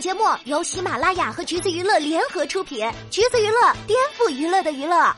节目由喜马拉雅和橘子娱乐联合出品，橘子娱乐颠覆娱乐的娱乐。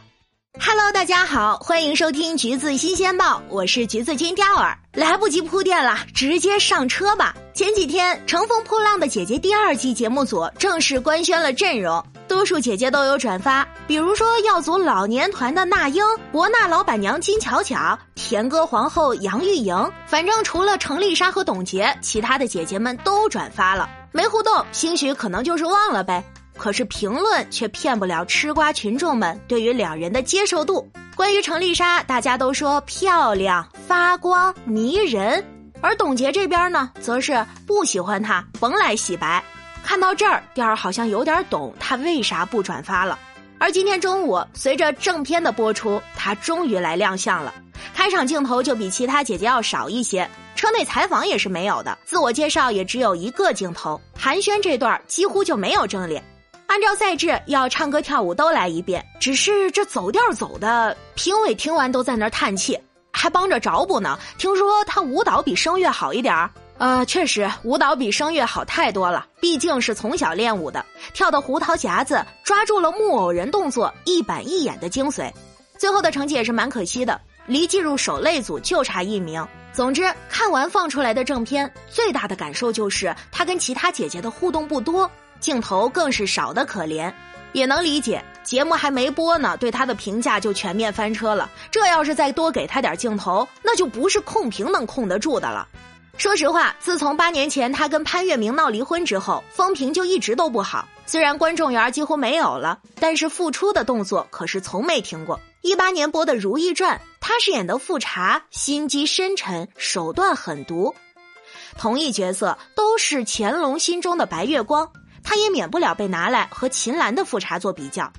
Hello，大家好，欢迎收听橘子新鲜报，我是橘子金雕儿。来不及铺垫了，直接上车吧。前几天，《乘风破浪的姐姐》第二季节目组正式官宣了阵容，多数姐姐都有转发，比如说要组老年团的那英、博纳老板娘金巧巧、甜歌皇后杨钰莹，反正除了程丽莎和董洁，其他的姐姐们都转发了。没互动，兴许可能就是忘了呗。可是评论却骗不了吃瓜群众们对于两人的接受度。关于程丽莎，大家都说漂亮、发光、迷人；而董洁这边呢，则是不喜欢她，甭来洗白。看到这儿，第儿好像有点懂她为啥不转发了。而今天中午，随着正片的播出，她终于来亮相了。开场镜头就比其他姐姐要少一些。车内采访也是没有的，自我介绍也只有一个镜头，寒暄这段几乎就没有正脸。按照赛制，要唱歌跳舞都来一遍，只是这走调走的，评委听完都在那儿叹气，还帮着找补呢。听说他舞蹈比声乐好一点儿，呃，确实舞蹈比声乐好太多了，毕竟是从小练舞的，跳的胡桃夹子，抓住了木偶人动作一板一眼的精髓。最后的成绩也是蛮可惜的，离进入首擂组就差一名。总之，看完放出来的正片，最大的感受就是他跟其他姐姐的互动不多，镜头更是少的可怜。也能理解，节目还没播呢，对他的评价就全面翻车了。这要是再多给他点镜头，那就不是控评能控得住的了。说实话，自从八年前他跟潘粤明闹离婚之后，风评就一直都不好。虽然观众缘几乎没有了，但是复出的动作可是从没停过。一八年播的《如懿传》。他饰演的富察心机深沉，手段狠毒，同一角色都是乾隆心中的白月光，他也免不了被拿来和秦岚的富察做比较。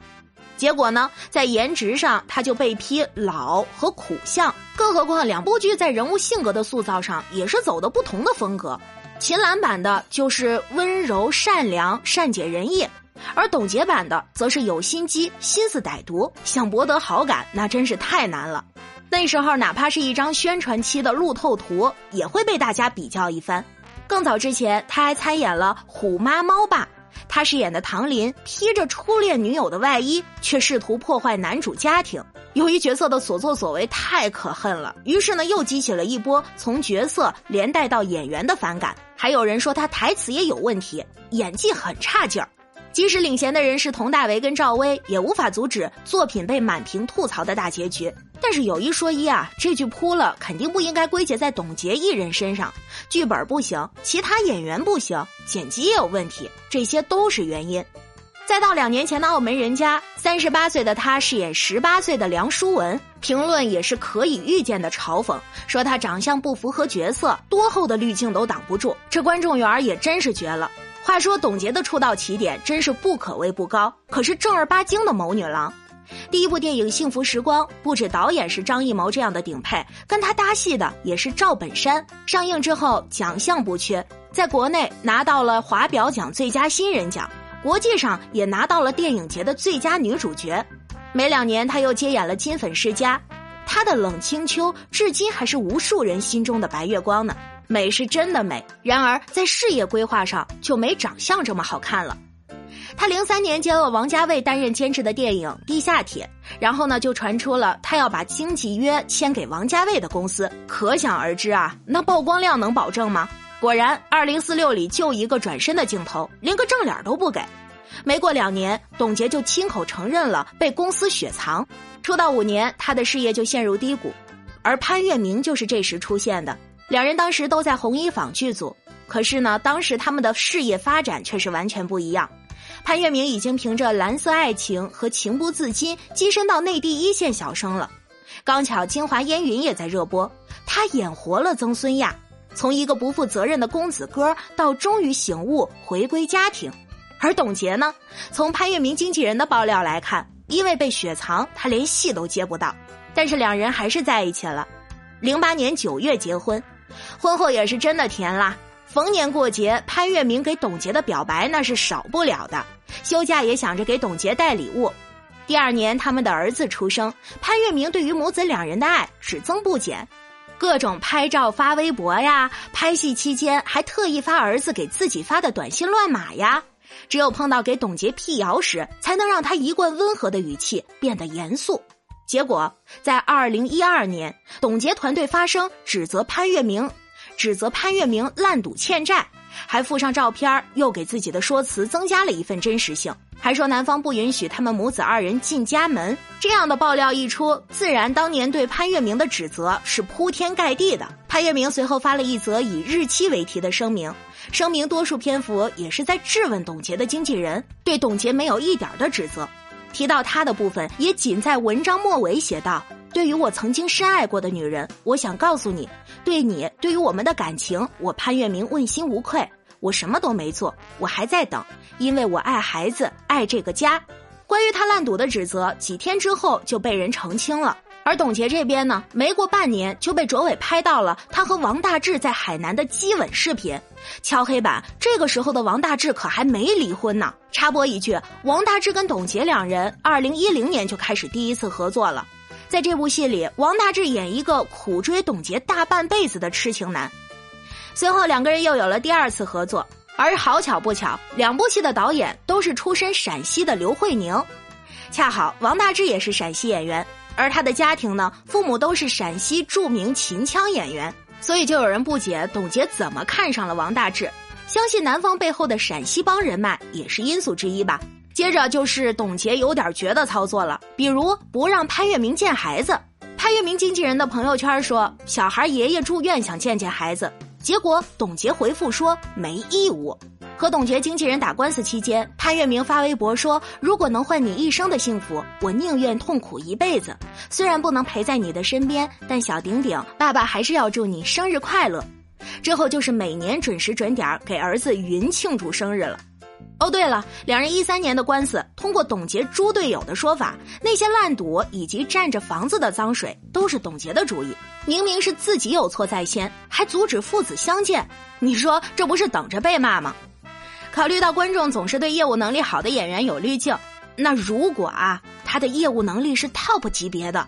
结果呢，在颜值上他就被批老和苦相，更何况两部剧在人物性格的塑造上也是走的不同的风格。秦岚版的就是温柔善良、善解人意，而董洁版的则是有心机、心思歹毒，想博得好感那真是太难了。那时候，哪怕是一张宣传期的路透图，也会被大家比较一番。更早之前，他还参演了《虎妈猫爸》，他饰演的唐林披着初恋女友的外衣，却试图破坏男主家庭。由于角色的所作所为太可恨了，于是呢，又激起了一波从角色连带到演员的反感。还有人说他台词也有问题，演技很差劲儿。即使领衔的人是佟大为跟赵薇，也无法阻止作品被满屏吐槽的大结局。但是有一说一啊，这句扑了肯定不应该归结在董洁一人身上，剧本不行，其他演员不行，剪辑也有问题，这些都是原因。再到两年前的《澳门人家》，三十八岁的他饰演十八岁的梁淑文，评论也是可以预见的嘲讽，说他长相不符合角色，多厚的滤镜都挡不住，这观众缘也真是绝了。话说董洁的出道起点真是不可谓不高，可是正儿八经的谋女郎。第一部电影《幸福时光》，不止导演是张艺谋这样的顶配，跟他搭戏的也是赵本山。上映之后奖项不缺，在国内拿到了华表奖最佳新人奖，国际上也拿到了电影节的最佳女主角。没两年，他又接演了《金粉世家》，他的冷清秋至今还是无数人心中的白月光呢。美是真的美，然而在事业规划上就没长相这么好看了。他零三年接了王家卫担任监制的电影《地下铁》，然后呢就传出了他要把经纪约签给王家卫的公司，可想而知啊，那曝光量能保证吗？果然，《二零四六》里就一个转身的镜头，连个正脸都不给。没过两年，董洁就亲口承认了被公司雪藏。出道五年，他的事业就陷入低谷，而潘粤明就是这时出现的。两人当时都在红衣坊剧组，可是呢，当时他们的事业发展却是完全不一样。潘粤明已经凭着《蓝色爱情》和《情不自禁》跻身到内地一线小生了，刚巧《京华烟云》也在热播，他演活了曾孙亚，从一个不负责任的公子哥到终于醒悟回归家庭。而董洁呢，从潘粤明经纪人的爆料来看，因为被雪藏，他连戏都接不到，但是两人还是在一起了。零八年九月结婚，婚后也是真的甜啦。逢年过节，潘粤明给董洁的表白那是少不了的。休假也想着给董洁带礼物。第二年，他们的儿子出生，潘粤明对于母子两人的爱只增不减。各种拍照发微博呀，拍戏期间还特意发儿子给自己发的短信乱码呀。只有碰到给董洁辟谣时，才能让他一贯温和的语气变得严肃。结果在二零一二年，董洁团队发声指责潘粤明，指责潘粤明烂赌欠债，还附上照片，又给自己的说辞增加了一份真实性。还说男方不允许他们母子二人进家门，这样的爆料一出，自然当年对潘粤明的指责是铺天盖地的。潘粤明随后发了一则以日期为题的声明，声明多数篇幅也是在质问董洁的经纪人，对董洁没有一点的指责。提到他的部分，也仅在文章末尾写道：“对于我曾经深爱过的女人，我想告诉你，对你，对于我们的感情，我潘粤明问心无愧。”我什么都没做，我还在等，因为我爱孩子，爱这个家。关于他烂赌的指责，几天之后就被人澄清了。而董洁这边呢，没过半年就被卓伟拍到了他和王大治在海南的激吻视频。敲黑板，这个时候的王大治可还没离婚呢。插播一句，王大治跟董洁两人，二零一零年就开始第一次合作了。在这部戏里，王大治演一个苦追董洁大半辈子的痴情男。随后两个人又有了第二次合作，而好巧不巧，两部戏的导演都是出身陕西的刘慧宁，恰好王大治也是陕西演员，而他的家庭呢，父母都是陕西著名秦腔演员，所以就有人不解董洁怎么看上了王大治，相信男方背后的陕西帮人脉也是因素之一吧。接着就是董洁有点绝的操作了，比如不让潘粤明见孩子，潘粤明经纪人的朋友圈说小孩爷爷住院想见见孩子。结果，董洁回复说没义务。和董洁经纪人打官司期间，潘粤明发微博说：“如果能换你一生的幸福，我宁愿痛苦一辈子。虽然不能陪在你的身边，但小顶顶，爸爸还是要祝你生日快乐。”之后就是每年准时准点给儿子云庆祝生日了。哦，对了，两人一三年的官司，通过董洁猪队友的说法，那些烂赌以及占着房子的脏水都是董洁的主意。明明是自己有错在先，还阻止父子相见，你说这不是等着被骂吗？考虑到观众总是对业务能力好的演员有滤镜，那如果啊他的业务能力是 top 级别的，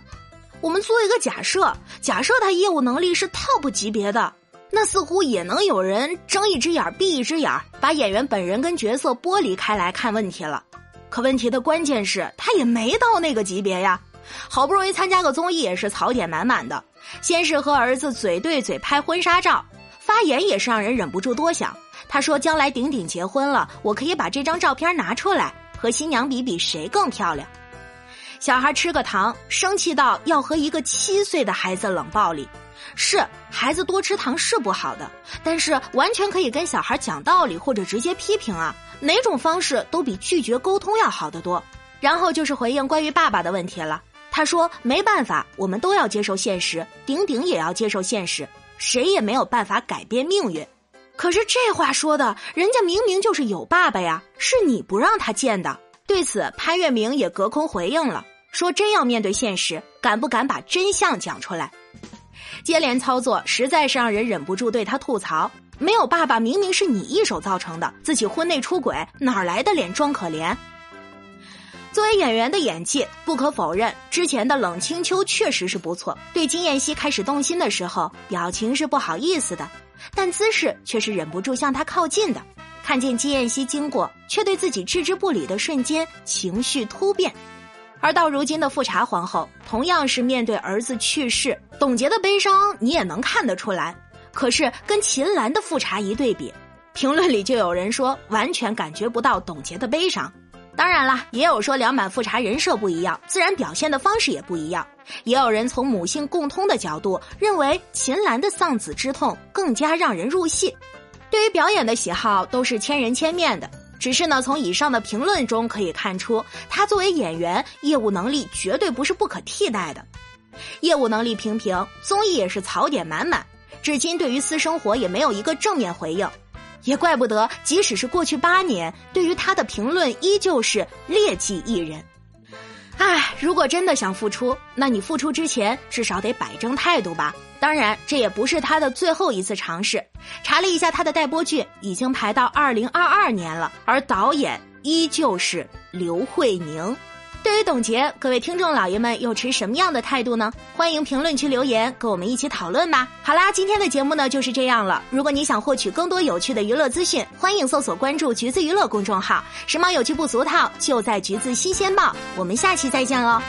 我们做一个假设，假设他业务能力是 top 级别的。那似乎也能有人睁一只眼闭一只眼，把演员本人跟角色剥离开来看问题了。可问题的关键是他也没到那个级别呀。好不容易参加个综艺，也是槽点满满的。先是和儿子嘴对嘴拍婚纱照，发言也是让人忍不住多想。他说：“将来顶顶结婚了，我可以把这张照片拿出来和新娘比比谁更漂亮。”小孩吃个糖，生气到要和一个七岁的孩子冷暴力。是孩子多吃糖是不好的，但是完全可以跟小孩讲道理或者直接批评啊，哪种方式都比拒绝沟通要好得多。然后就是回应关于爸爸的问题了，他说没办法，我们都要接受现实，顶顶也要接受现实，谁也没有办法改变命运。可是这话说的，人家明明就是有爸爸呀，是你不让他见的。对此，潘粤明也隔空回应了，说真要面对现实，敢不敢把真相讲出来？接连操作实在是让人忍不住对他吐槽：没有爸爸，明明是你一手造成的。自己婚内出轨，哪来的脸装可怜？作为演员的演技，不可否认，之前的冷清秋确实是不错。对金燕西开始动心的时候，表情是不好意思的，但姿势却是忍不住向他靠近的。看见金燕西经过，却对自己置之不理的瞬间，情绪突变。而到如今的富察皇后，同样是面对儿子去世，董洁的悲伤你也能看得出来。可是跟秦岚的富察一对比，评论里就有人说完全感觉不到董洁的悲伤。当然了，也有说两版富察人设不一样，自然表现的方式也不一样。也有人从母性共通的角度认为秦岚的丧子之痛更加让人入戏。对于表演的喜好都是千人千面的。只是呢，从以上的评论中可以看出，他作为演员，业务能力绝对不是不可替代的。业务能力平平，综艺也是槽点满满，至今对于私生活也没有一个正面回应，也怪不得，即使是过去八年，对于他的评论依旧是劣迹艺人。唉，如果真的想复出，那你复出之前至少得摆正态度吧。当然，这也不是他的最后一次尝试。查了一下他的待播剧，已经排到二零二二年了，而导演依旧是刘慧宁。对于董洁，各位听众老爷们又持什么样的态度呢？欢迎评论区留言，跟我们一起讨论吧。好啦，今天的节目呢就是这样了。如果你想获取更多有趣的娱乐资讯，欢迎搜索关注“橘子娱乐”公众号，时髦有趣不俗套，就在橘子新鲜报。我们下期再见哦。